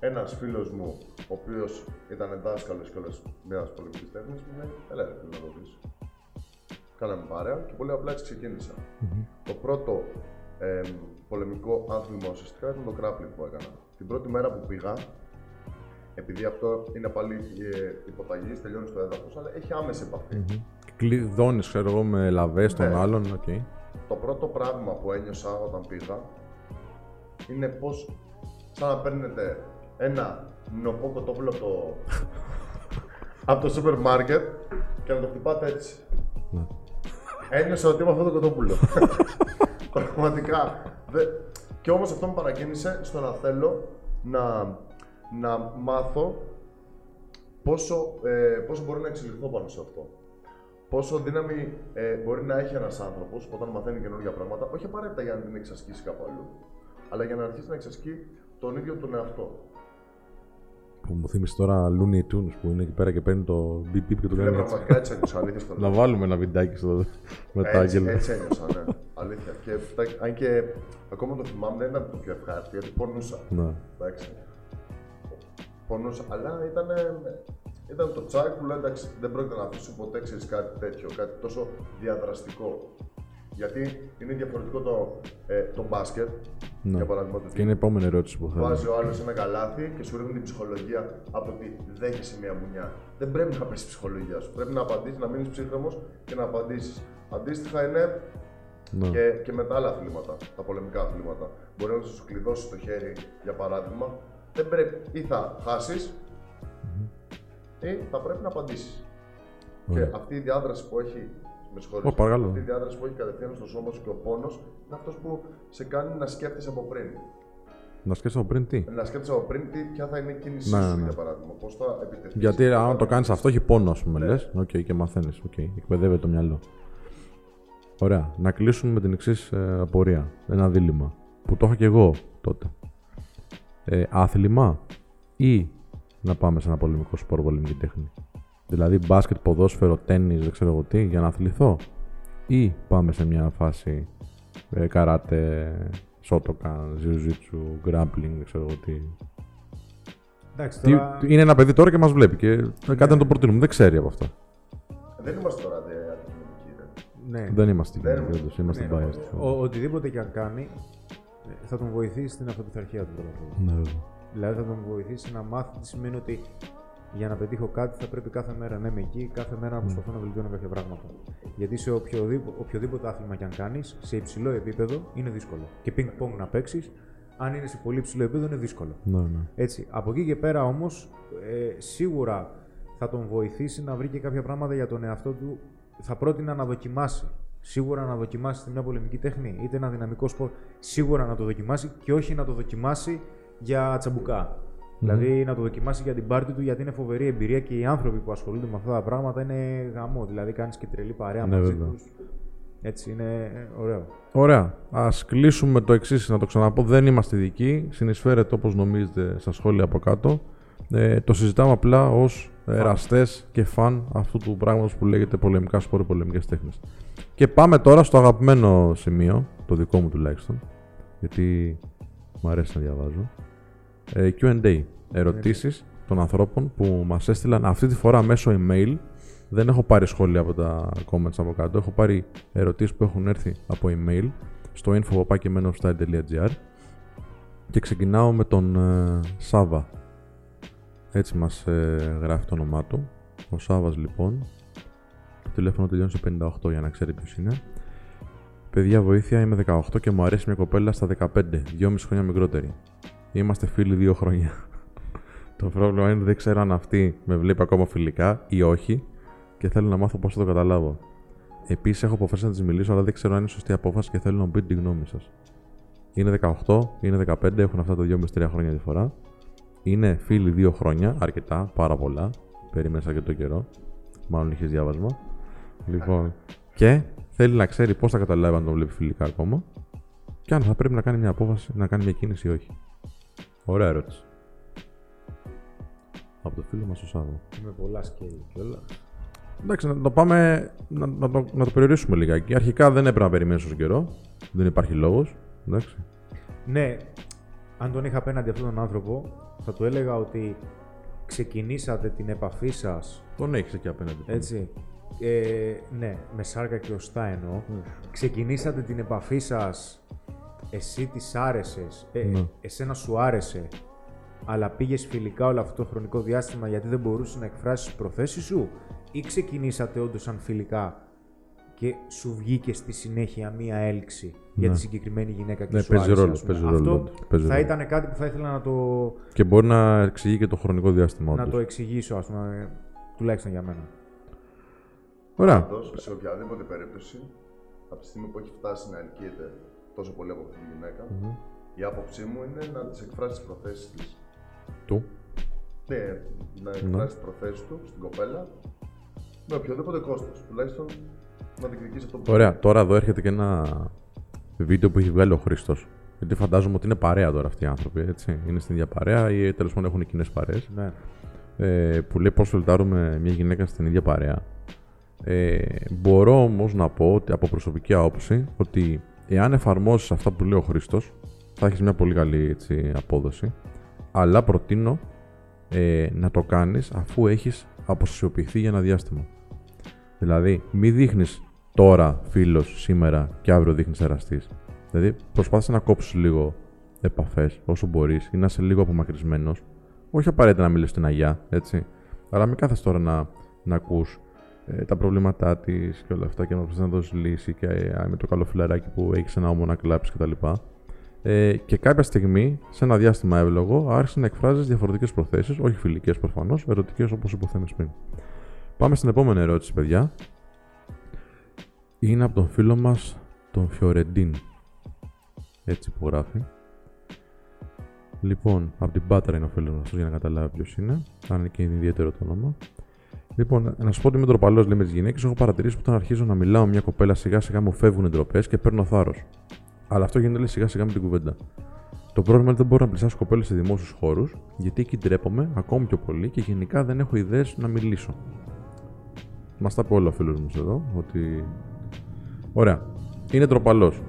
ένας φίλος μου, ο οποίος ήταν δάσκαλος κιόλα μιας πολεμικής τέχνης, μου λέει: Ελά, ρε, φίλε, να το δεις». Κάναμε παρέα και πολύ απλά έτσι ξεκίνησα. Το πρώτο ε, πολεμικό άθλημα ουσιαστικά ήταν το grappling που έκανα. Την πρώτη μέρα που πήγα, επειδή αυτό είναι πάλι ε, υποταγής, τελειώνει στο έδαφος, αλλά έχει άμεση επαφή. Κλειδώνει, ξέρω εγώ, με λαβές των Ναι. άλλων. ΟΚ. Το πρώτο πράγμα που ένιωσα όταν πήγα είναι πως σαν να παίρνετε ένα νωπό κοτόπουλο από το, από το σούπερ μάρκετ και να το χτυπάτε έτσι. Ναι. Ένιωσα ότι είμαι αυτό το κοτόπουλο. Πραγματικά. Δε... Και όμως αυτό με παρακίνησε στο να θέλω να, να μάθω πόσο, ε, πόσο μπορεί να εξελιχθώ πάνω σε αυτό. Πόσο δύναμη ε, μπορεί να έχει ένας άνθρωπος όταν μαθαίνει καινούργια πράγματα, όχι απαραίτητα για να την εξασκήσει κάπου αλλού, αλλά για να αρχίσει να εξασκεί τον ίδιο τον εαυτό. Που μου θύμισε τώρα Looney Tunes που είναι εκεί πέρα και παίρνει το beep beep και το Φίλε, κάνει έτσι. πραγματικά έτσι ένιωσα, αλήθεια στο Να λέω. βάλουμε ένα βιντεάκι στο μετά, Έτσι, Άγγελε. έτσι ένιωσα, ναι. Αλήθεια. Και, τα- αν και ακόμα το θυμάμαι, δεν ήταν το πιο ευχάριστο, γιατί πονούσα. Ναι. Εντάξει. Πονούσα, αλλά ήταν, ήταν το τσάκ που λέω εντάξει, δεν πρόκειται να αφήσω ποτέ ξέρεις, κάτι τέτοιο, κάτι τόσο διαδραστικό. Γιατί είναι διαφορετικό το, ε, το μπάσκετ, Ναι. για παράδειγμα. Το Και είναι η επόμενη ερώτηση που θέλω. Βάζει ο άλλος ένα καλάθι και σου ρίχνει την ψυχολογία από ότι δέχεσαι μια μπουνιά. Δεν πρέπει να πέσει η ψυχολογία σου. Πρέπει να απαντήσεις, να μείνεις ψύχρεμος και να απαντήσεις. Αντίστοιχα είναι Ναι. και, και με τα άλλα αθλήματα, τα πολεμικά αθλήματα. Μπορεί να σου κλειδώσει το χέρι, για παράδειγμα. Δεν πρέπει ή θα χάσεις ή θα πρέπει να απαντήσεις. Και Ωραία. αυτή η διάδραση που έχει. Με συγχωρείς, Ω, παρακαλώ. Αυτή η διάδραση που έχει κατευθείαν στο σώμα σου και ο πόνο είναι αυτός που σε κάνει να σκέφτεσαι από πριν. Να σκέφτεσαι από πριν τι; Να σκέφτεσαι από πριν τι, ποια θα είναι η κίνησή Ναι, σου, ναι. για παράδειγμα. Πώς θα επιτεθεί. Γιατί αν το κάνεις αυτό, έχει πόνο, ας πούμε, Ναι. λες. ΟΚ, και μαθαίνεις. ΟΚ, εκπαιδεύεται το μυαλό. Ωραία. Να κλείσουμε με την εξής απορία. Ένα δίλημμα. Που το είχα και εγώ τότε. Ε, άθλημα ή να πάμε σε ένα πολεμικό σπορ, πολεμική τέχνη. Δηλαδή μπάσκετ, ποδόσφαιρο, τένις, δεν ξέρω εγώ τι, για να αθληθώ. Ή πάμε σε μια φάση ε, καράτε, σότοκαν, ζιουζίτσου, γκράμπλινγκ, δεν ξέρω εγώ τι. Εντάξει, Τι- τώρα... Είναι ένα παιδί τώρα και μας βλέπει και κάτι να το προτείνουμε. Δεν ξέρει από αυτά. Δεν είμαστε τώρα δε αντικειμενικοί. ρε. Ναι. Δεν είμαστε Δεν κοινωνικοί, όντως, είμαστε Ναι, biased. ο- οτιδήποτε και αν κάνει ε, θα τον βοηθήσει στην αυτοπιθαρχία του πρώτα απ' όλα. Ναι, βέβαια. Δηλαδή θα τον βοηθήσει να μάθει τι σημαίνει ότι για να πετύχω κάτι θα πρέπει κάθε μέρα να είμαι εκεί, κάθε μέρα να προσπαθώ να βελτιώνω κάποια πράγματα. Γιατί σε οποιοδήποτε, οποιοδήποτε άθλημα και αν κάνεις, σε υψηλό επίπεδο είναι δύσκολο. Και ping-pong να παίξεις, αν είναι σε πολύ υψηλό επίπεδο είναι δύσκολο. Ναι, ναι. Έτσι. Από εκεί και πέρα όμως, ε, σίγουρα θα τον βοηθήσει να βρει και κάποια πράγματα για τον εαυτό του. Θα πρότεινα να δοκιμάσει. Σίγουρα να δοκιμάσει μια πολεμική τέχνη, είτε ένα δυναμικό σπορ. Σίγουρα να το δοκιμάσει και όχι να το δοκιμάσει για τσαμπουκα Δηλαδή να το δοκιμάσει για την πάρτι του, γιατί είναι φοβερή εμπειρία και οι άνθρωποι που ασχολούνται με αυτά τα πράγματα είναι γαμό. Δηλαδή κάνεις και τρελή παρέα Ναι, μαζί βέβαια. τους. Έτσι είναι ε, ωραίο. Ωραία. Α κλείσουμε με το εξής, να το ξαναπώ. Δεν είμαστε ειδικοί. Συνεισφέρετε όπως νομίζετε στα σχόλια από κάτω. Ε, το συζητάμε απλά ως εραστές και φαν αυτού του πράγματος που λέγεται πολεμικά σπόροι, πολεμικές τέχνες. Και πάμε τώρα στο αγαπημένο σημείο, το δικό μου τουλάχιστον, γιατί μου αρέσει να διαβάζω. Ε, QA. Ερωτήσεις των ανθρώπων που μας έστειλαν αυτή τη φορά μέσω email. Δεν έχω πάρει σχόλια από τα comments από κάτω. Έχω πάρει ερωτήσεις που έχουν έρθει από email στο info.pakimenofstyle.gr και ξεκινάω με τον ε, Σάβα. Έτσι μας ε, γράφει το όνομά του. Ο Σάβας λοιπόν. Το τηλέφωνο τελειώνει σε 58 για να ξέρει ποιος είναι. Παιδιά, βοήθεια, είμαι 18 και μου αρέσει μια κοπέλα στα 15, 2,5 χρόνια μικρότερη. Είμαστε φίλοι δύο χρόνια. το πρόβλημα είναι δεν ξέρω αν αυτή με βλέπει ακόμα φιλικά ή όχι και θέλω να μάθω πώς θα το καταλάβω. Επίσης, έχω αποφασίσει να της μιλήσω, αλλά δεν ξέρω αν είναι σωστή απόφαση και θέλω να μου πείτε τη γνώμη σας. Είναι 18, είναι 15, έχουν αυτά τα 2,5-3 χρόνια διαφορά. Είναι φίλοι δύο χρόνια, αρκετά, πάρα πολλά. Περίμενε αρκετό καιρό. Μάλλον είχες διάβασμα. Λοιπόν, και θέλει να ξέρει πώς θα καταλάβει αν τον βλέπει φιλικά ακόμα και αν θα πρέπει να κάνει μια απόφαση, να κάνει μια κίνηση ή όχι. Ωραία ερώτηση. Από το φίλο μας ο Σάββο. Με πολλά σκέλη κιόλας. Εντάξει, να το πάμε. Να, να, το, να το περιορίσουμε λιγάκι. Αρχικά δεν έπρεπε να περιμένεις τόσο καιρό. Δεν υπάρχει λόγος. Εντάξει. Ναι, αν τον είχα απέναντι αυτόν τον άνθρωπο, θα του έλεγα ότι ξεκινήσατε την επαφή σας, Τον έχεις εκεί απέναντι. έτσι, ε, ναι, με σάρκα και οστά εννοώ, ξεκινήσατε την επαφή σας, εσύ της άρεσες, ε, Ναι. εσένα σου άρεσε, αλλά πήγες φιλικά όλο αυτό το χρονικό διάστημα γιατί δεν μπορούσες να εκφράσεις τις προθέσεις σου; Ή ξεκινήσατε όντως σαν φιλικά; Και σου βγήκε στη συνέχεια μία έλξη για Ναι. τη συγκεκριμένη γυναίκα και Ναι, σου παίζει άρεσε, ρόλο, ας πούμε. παίζει Αυτό ρόλο, όντως, παίζει θα ρόλο. ήταν κάτι που θα ήθελα να το, Και μπορεί να εξηγεί και το χρονικό διάστημα. να όντως. το εξηγήσω, ας πούμε, τουλάχιστον για μένα. Ωραία. Πάντως, σε οποιαδήποτε περίπτωση, από τη στιγμή που έχει φτάσει να ελκύεται τόσο πολύ από αυτή τη γυναικα η άποψή μου είναι να της εκφράσει τις προθέσεις της. Του. Ναι, να εκφράσει τις προθέσεις του στην κοπέλα με οποιοδήποτε κόστος. Τουλάχιστον να διεκδικήσει αυτό που Ωραία. Τώρα εδώ έρχεται και ένα βίντεο που έχει βγάλει ο Χρήστος. Γιατί φαντάζομαι ότι είναι παρέα τώρα αυτοί οι άνθρωποι. Έτσι. Είναι στην ίδια παρέα ή τέλος πάντων έχουν κοινές παρέες. Ναι. ε, που λέει πώς φιλτάρουμε μια γυναίκα στην ίδια παρέα. Ε, μπορώ όμως να πω ότι από προσωπική άποψη ότι εάν εφαρμόσεις αυτά που λέει ο Χρήστος θα έχεις μια πολύ καλή έτσι, απόδοση αλλά προτείνω ε, να το κάνεις αφού έχεις αποστασιοποιηθεί για ένα διάστημα. Δηλαδή, μη δείχνεις τώρα φίλος σήμερα και αύριο δείχνεις εραστής. Δηλαδή, προσπάθησε να κόψεις λίγο επαφές όσο μπορείς ή να είσαι λίγο απομακρυσμένος όχι απαραίτητα να μιλήσεις στην Αγιά, έτσι. Αλλά μην κάθεσαι τώρα να, να ακούς ε, τα προβλήματά της και όλα αυτά και να προσπαθείς να δώσεις λύση και ε, με το καλό φιλαράκι που έχεις ένα ώμο να κλάψεις κτλ. Ε, και κάποια στιγμή, σε ένα διάστημα εύλογο, άρχισε να εκφράζεις διαφορετικές προθέσεις, όχι φιλικές προφανώς, ερωτικές όπως υποθέμες πριν. Πάμε στην επόμενη ερώτηση, παιδιά. Είναι από τον φίλο μας, τον Φιωρεντίν. Έτσι που γράφει. Λοιπόν, από την Πάτρα είναι ο φίλος μας για να καταλάβει ποιος είναι. Αν είναι και είναι ιδιαίτερο το όνομα. Λοιπόν, να σου πω ότι είμαι ντροπαλός λέει με τις γυναίκες. Έχω παρατηρήσει που όταν αρχίζω να μιλάω με μια κοπέλα σιγά σιγά μου φεύγουν οι ντροπές και παίρνω θάρρος. Αλλά αυτό γίνεται λέει, σιγά σιγά με την κουβέντα. Το πρόβλημα είναι ότι δεν μπορώ να πλησιάσω κοπέλες σε δημόσιους χώρους, γιατί εκεί ντρέπομαι ακόμη πιο πολύ και γενικά δεν έχω ιδέες να μιλήσω. Μας τα πει όλο ο φίλος μου εδώ, ότι. Ωραία. Είναι ντροπαλός.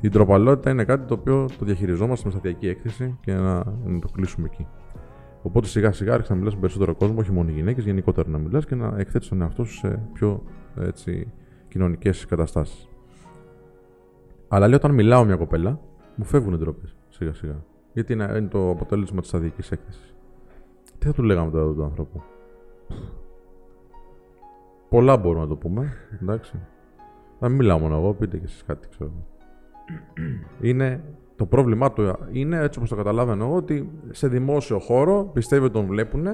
Η ντροπαλότητα είναι κάτι το οποίο το διαχειριζόμαστε με στατιακή έκθεση και να, να το κλείσουμε εκεί. Οπότε σιγά σιγά άρχισα να μιλάς με περισσότερο κόσμο, όχι μόνο οι γυναίκες, γενικότερα να μιλάς και να εκθέτεις τον εαυτό σου σε πιο έτσι, κοινωνικές καταστάσεις. Αλλά λέει όταν μιλάω μια κοπέλα, μου φεύγουν οι ντροπές σιγά σιγά. Γιατί είναι, είναι το αποτέλεσμα της σταδιακής έκθεσης. Τι θα του λέγαμε τώρα του άνθρωπου. Πολλά μπορούμε να το πούμε. Εντάξει. Να μην μιλάω μόνο εγώ, πείτε και εσείς κάτι, ξέρω. εγώ. είναι, το πρόβλημά του είναι, έτσι όπως το καταλαβαίνω εγώ, ότι σε δημόσιο χώρο πιστεύει ότι τον βλέπουν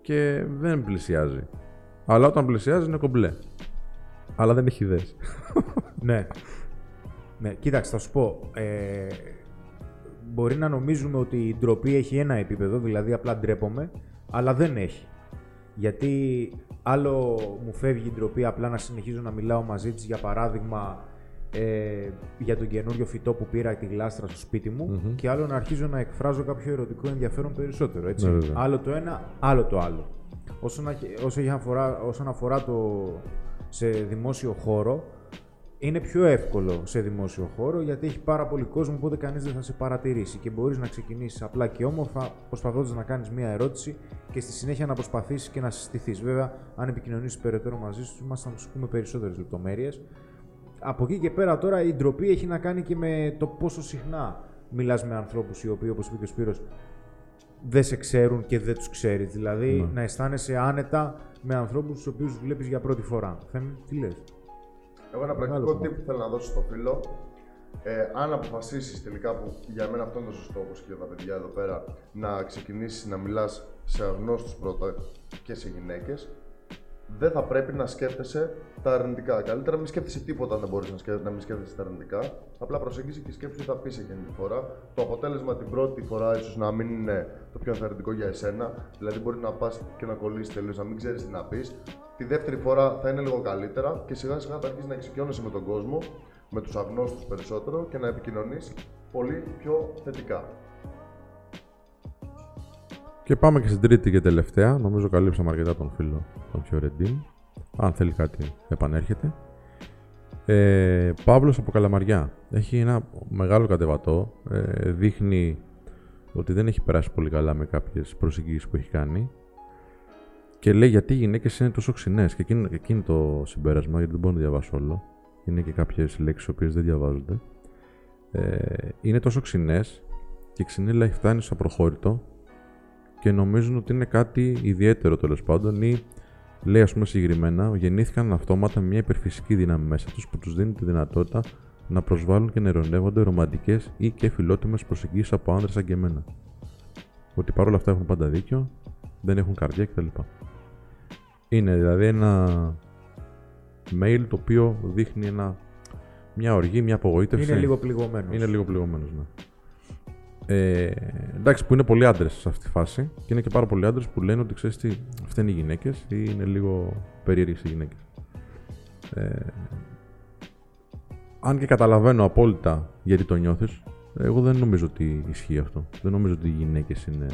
και δεν πλησιάζει. Αλλά όταν πλησιάζει είναι κομπλέ. Αλλά δεν έχει ιδέες. ναι. Ναι, κοίταξε, θα σου πω. Ε, μπορεί να νομίζουμε ότι η ντροπή έχει ένα επίπεδο, δηλαδή απλά ντρέπομαι, αλλά δεν έχει. Γιατί άλλο μου φεύγει η ντροπή απλά να συνεχίζω να μιλάω μαζί της, για παράδειγμα, ε, για τον καινούριο φυτό που πήρα τη γλάστρα στο σπίτι μου και άλλο να αρχίζω να εκφράζω κάποιο ερωτικό ενδιαφέρον περισσότερο, έτσι. Ναι, βέβαια. άλλο το ένα, άλλο το άλλο. Όσον, αχ- όσο είχε αφορά, όσον αφορά το σε δημόσιο χώρο, είναι πιο εύκολο σε δημόσιο χώρο γιατί έχει πάρα πολύ κόσμο, οπότε κανείς δεν θα σε παρατηρήσει και μπορείς να ξεκινήσεις απλά και όμορφα προσπαθώντας να κάνεις μία ερώτηση και στη συνέχεια να προσπαθήσεις και να συστηθείς. Βέβαια, αν επικοινωνήσεις περαιτέρω μαζί σου, μας θα σου πούμε περισσότερες λεπτομέρειες. Από εκεί και πέρα τώρα η ντροπή έχει να κάνει και με το πόσο συχνά μιλάς με ανθρώπους οι οποίοι, όπως είπε και ο Σπύρος, δεν σε ξέρουν και δεν τους ξέρεις. Δηλαδή να αισθάνεσαι άνετα με ανθρώπους τους οποίους βλέπεις για πρώτη φορά. Θέμη, τι λες; Εγώ ένα πρακτικό Μεγάλο tip που θέλω να δώσω στο φίλο. Ε, αν αποφασίσεις τελικά που για μένα αυτό είναι το σωστό, όπως και για τα παιδιά εδώ πέρα, να ξεκινήσεις να μιλάς σε αγνώστους πρώτα και σε γυναίκες, δεν θα πρέπει να σκέφτεσαι τα αρνητικά. Καλύτερα μην σκέφτεσαι τίποτα αν δεν μπορείς να, σκέφ... να μην σκέφτεσαι τα αρνητικά. Απλά προσεγγίσει και σκέψου τι θα πεις εκείνη τη φορά. Το αποτέλεσμα την πρώτη φορά ίσως να μην είναι το πιο ενθαρρυντικό για εσένα. Δηλαδή μπορεί να πας και να κολλήσεις τελείως, να μην ξέρεις τι να πεις. Τη δεύτερη φορά θα είναι λίγο καλύτερα και σιγά σιγά θα αρχίσεις να εξοικειώνεσαι με τον κόσμο, με τους αγνώστους περισσότερο και να επικοινωνείς πολύ πιο θετικά. Και πάμε και στην τρίτη και τελευταία. Νομίζω καλύψαμε αρκετά τον φίλο, τον Φιωρεντίν. Αν θέλει κάτι, επανέρχεται. Ε, Παύλος από Καλαμαριά. Έχει ένα μεγάλο κατεβατό. Ε, δείχνει ότι δεν έχει περάσει πολύ καλά με κάποιες προσεγγίσεις που έχει κάνει. Και λέει γιατί οι γυναίκες είναι τόσο ξινές. Και εκείνο, εκείνο το συμπέρασμα, γιατί δεν μπορώ να το διαβάσω όλο. Είναι και κάποιες λέξεις οι οποίες δεν διαβάζονται. Ε, είναι τόσο ξινές και η ξυνήλα έχει φτάνει στο προχώρητο και νομίζουν ότι είναι κάτι ιδιαίτερο τέλος πάντων ή λέει ας πούμε συγκεκριμένα γεννήθηκαν αυτόματα μια υπερφυσική δύναμη μέσα τους που τους δίνει τη δυνατότητα να προσβάλλουν και να ειρωνεύονται ρομαντικές ή και φιλότιμες προσεγγίσεις από άνδρες σαν και εμένα. Ότι παρόλα αυτά έχουν πάντα δίκιο, δεν έχουν καρδιά κτλ. Είναι δηλαδή ένα mail το οποίο δείχνει ένα, μια οργή, μια απογοήτευση. Είναι λίγο πληγωμένος. Είναι λίγο πληγωμένος, ναι. Ε, εντάξει, που είναι πολλοί άντρες σε αυτή τη φάση και είναι και πάρα πολλοί άντρες που λένε ότι ξέρεις τι, φταίνουν οι γυναίκες ή είναι λίγο περίεργες οι γυναίκες. Ε, αν και καταλαβαίνω απόλυτα γιατί το νιώθεις, εγώ δεν νομίζω ότι ισχύει αυτό. Δεν νομίζω ότι οι γυναίκες είναι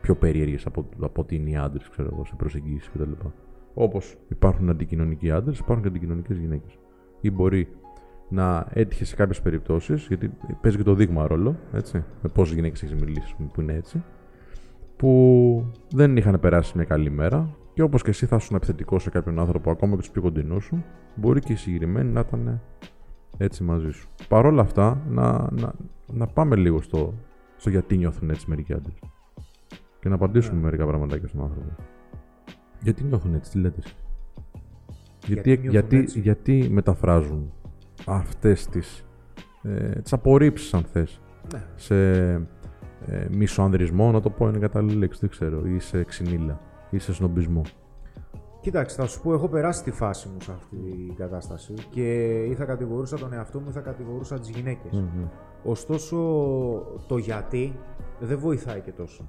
πιο περίεργες από, από ότι είναι οι άντρες, ξέρω εγώ, σε προσεγγίσεις κτλ. Όπως υπάρχουν αντικοινωνικοί άντρες, υπάρχουν και αντικοινωνικές γυναίκες. Ή μπορεί να έτυχε σε κάποιες περιπτώσεις, γιατί παίζει και το δείγμα ρόλο, έτσι, με πόσες γυναίκες έχεις μιλήσει που είναι έτσι, που δεν είχαν περάσει μια καλή μέρα και όπως και εσύ θα ήσουν επιθετικό σε κάποιον άνθρωπο, ακόμα και τους πιο κοντινούς σου, μπορεί και οι συγκεκριμένοι να ήταν έτσι μαζί σου. Παρ' όλα αυτά, να, να, να πάμε λίγο στο, στο γιατί νιώθουν έτσι μερικοί άντρες. Και να απαντήσουμε Ναι. μερικά πραγματάκια στον άνθρωπο. Γιατί νιώθουν έτσι, τι λέτε εσείς; Γιατί Γιατί, νιώθουν γιατί, έτσι; γιατί μεταφράζουν αυτές τις, ε, τις απορρίψεις, αν θες, Ναι. σε ε, μισοανδρισμό, να το πω είναι κατάλληλη λέξη, δεν ξέρω, ή σε ξυνήλα, ή σε σνομπισμό. Κοίταξε, θα σου πω, έχω περάσει τη φάση μου σε αυτή την κατάσταση και ή θα κατηγορούσα τον εαυτό μου ή θα κατηγορούσα τις γυναίκες. Ωστόσο, το γιατί δεν βοηθάει και τόσο.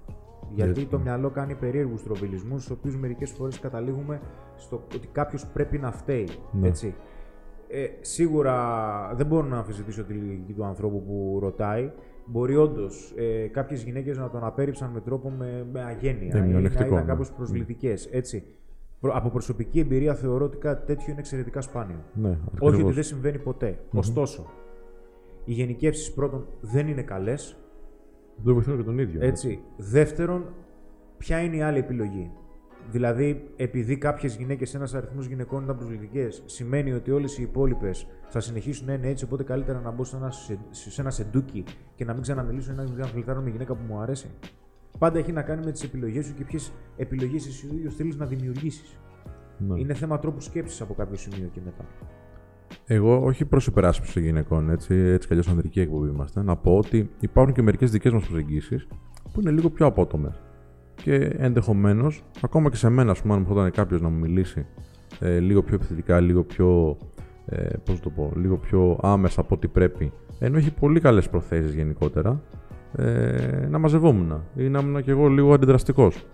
Γιατί Γιατί; το μυαλό κάνει περίεργους τροβιλισμούς, στους οποίους μερικές φορές καταλήγουμε στο ότι κάποιος πρέπει να φταίει. Ναι. Έτσι. Ε, σίγουρα δεν μπορώ να αμφισβητήσω τη λογική του ανθρώπου που ρωτάει. Μπορεί όντως ε, κάποιες γυναίκες να τον απέρριψαν με τρόπο με, με αγένεια Ναι, ή να μειονεκτικό, ήταν ναι. κάπως προσβλητικές. Έτσι. Προ- Από προσωπική εμπειρία θεωρώ ότι κάτι τέτοιο είναι εξαιρετικά σπάνιο. Ναι, Όχι ακριβώς. ότι δεν συμβαίνει ποτέ. Ωστόσο, οι γενικεύσεις πρώτον δεν είναι καλές. Δεν βοηθούν και τον ίδιο. Έτσι. Δεύτερον, ποια είναι η άλλη επιλογή; Δηλαδή, επειδή κάποιες γυναίκες, ένας αριθμός γυναικών ήταν προσβλητικές, σημαίνει ότι όλες οι υπόλοιπες θα συνεχίσουν να είναι έτσι. Οπότε καλύτερα να μπω σε ένα, σε, σε ένα σεντούκι και να μην ξαναμιλήσω ή να μην ξαναφλερτάρω με γυναίκα που μου αρέσει. Πάντα έχει να κάνει με τις επιλογές σου και ποιες επιλογές εσύ ο ίδιος θέλεις να δημιουργήσεις. Ναι. Είναι θέμα τρόπου σκέψης από κάποιο σημείο και μετά. Εγώ, όχι προς υπεράσπιση γυναικών, έτσι, έτσι κι αλλιώς ανδρική εκπομπή είμαστε, να πω ότι υπάρχουν και μερικές δικές μας προσεγγίσεις που είναι λίγο πιο απότομες. Και ενδεχομένως, ακόμα και σε μένα, ας πούμε, αν μου έρχονταν κάποιος να μου μιλήσει ε, λίγο πιο επιθετικά, λίγο πιο. Ε, πώς να το πω, λίγο πιο άμεσα από ό,τι πρέπει, ενώ έχει πολύ καλές προθέσεις γενικότερα, ε, να μαζευόμουν ή να ήμουν κι εγώ λίγο αντιδραστικός.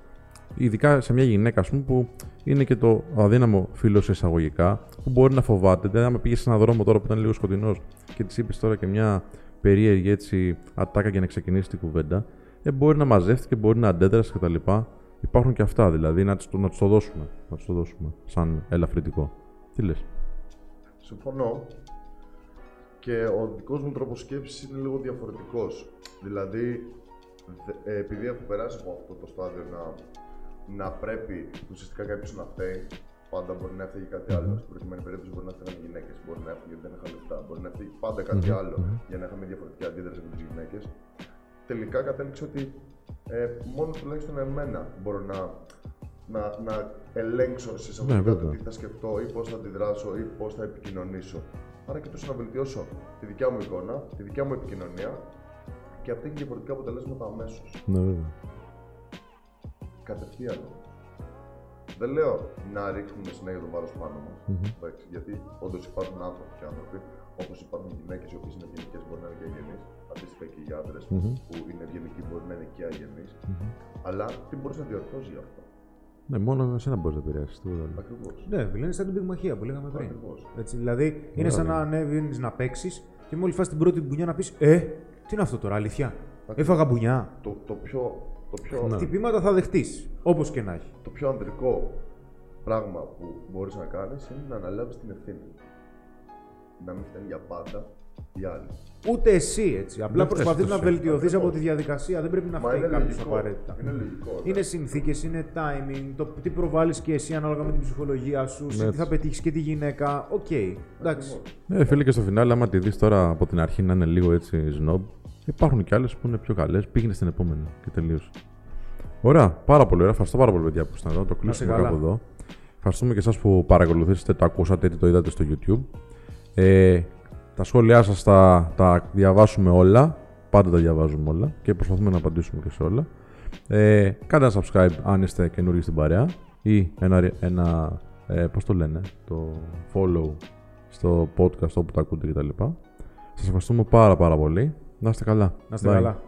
Ειδικά σε μια γυναίκα, ας πούμε, που είναι και το αδύναμο φίλο σε εισαγωγικά, που μπορεί να φοβάται. Δηλαδή, άμα πήγες σε έναν δρόμο τώρα που ήταν λίγο σκοτεινός και της είπες τώρα και μια περίεργη έτσι ατάκα για να ξεκινήσει την κουβέντα, ε, μπορεί να μαζεύτηκε, μπορεί να αντέδρασε κτλ. Υπάρχουν και αυτά δηλαδή, να τους να τους το δώσουμε. Να τους το δώσουμε σαν ελαφρυντικό. Τι λες; Συμφωνώ. Και ο δικός μου τρόπος σκέψης είναι λίγο διαφορετικός. Δηλαδή, δε- ε, επειδή έχω περάσει από αυτό το στάδιο να, να πρέπει ουσιαστικά κάποιος να φταίει, πάντα μπορεί να έφταιγε κάτι άλλο. Στην προκειμένη περίπτωση μπορεί να έφταιγαν οι γυναίκες, μπορεί να έφταιγε γιατί δεν είχα λεφτά, μπορεί να έφταιγε πάντα κάτι άλλο για να είχαμε διαφορετική αντίδραση από τις γυναίκες. Τελικά κατέληξε ότι ε, μόνο τουλάχιστον εμένα μπορώ να να, να ελέγξω σε Ναι, εισαγωγικά το βέβαια. τι θα σκεφτώ ή πώς θα αντιδράσω ή πώς θα επικοινωνήσω. Άρα κοιτούσα να βελτιώσω τη δικιά μου εικόνα, τη δικιά μου επικοινωνία και αυτή έχει διαφορετικά αποτελέσματα αμέσως. Ναι, βέβαια. Κατευθείαν. Δεν λέω να ρίχνουμε συνέχεια το βάρος πάνω μας. Γιατί όντως υπάρχουν άνθρωποι και άνθρωποι, όπως υπάρχουν γυναίκες οι οποίες είναι ευγενικές, μπορεί να είναι και αγενεί. Αντίστοιχα και οι άντρες που είναι ευγενικοί μπορεί να είναι και αγενείς. Αλλά τι μπορείς να διορθώσει γι' αυτό; Ναι, μόνο εσένα μπορείς να επηρεάσεις. τίποτα άλλο. Ακριβώς. Ναι, φίλε, είναι σαν την πυγμαχία που λέγαμε πριν. Ακριβώς. Έτσι, δηλαδή, είναι σαν να ανέβεις να παίξεις και μόλις φας την πρώτη μπουνιά να πεις Ε, τι είναι αυτό τώρα, αλήθεια; Έφαγα μπουνιά. Το, το πιο, το πιο, Ναι. Χτυπήματα θα δεχτείς. Όπως και να έχει. το πιο ανδρικό πράγμα που μπορείς να κάνεις είναι να αναλάβεις την ευθύνη. Να μην φταίνε για πάντα οι άλλοι. Ούτε εσύ έτσι. Απλά Δεν προσπαθείς φταίς να τόσο. βελτιωθεί από Ακριβώς. τη διαδικασία. Δεν πρέπει να Μα φταίει είναι κάποιος λογικό. απαραίτητα. Είναι λογικό. ναι. Είναι συνθήκες, είναι timing, το τι προβάλλεις και εσύ ανάλογα με την ψυχολογία σου, σε τι Έτσι. θα πετύχεις και τη γυναίκα. ΟΚ, εντάξει. Ακριβώς. Ε, φίλε, και στο φινάλε, άμα τη δεις τώρα από την αρχή να είναι λίγο έτσι σνομπ, υπάρχουν και άλλες που είναι πιο καλές. Πήγαινε στην επόμενη και τελείωσε. Ωραία, πάρα πολύ ωραία. Ευχαριστώ πάρα πολύ, παιδιά, που ήσασταν εδώ. Το κλείσουμε καλά. κάπου εδώ. Ευχαριστούμε και εσάς που παρακολουθήσατε, το ακούσατε είτε το είδατε στο YouTube. Ε, τα σχόλιά σας τα, τα διαβάσουμε όλα. Πάντα τα διαβάζουμε όλα και προσπαθούμε να απαντήσουμε και σε όλα. Ε, κάντε ένα subscribe αν είστε καινούργιοι στην παρέα ή ένα, ένα ε, πώς το λένε, το follow στο podcast όπου τα ακούτε κτλ. Σας ευχαριστούμε πάρα πάρα πολύ. Να είστε καλά. Να είστε Bye. καλά.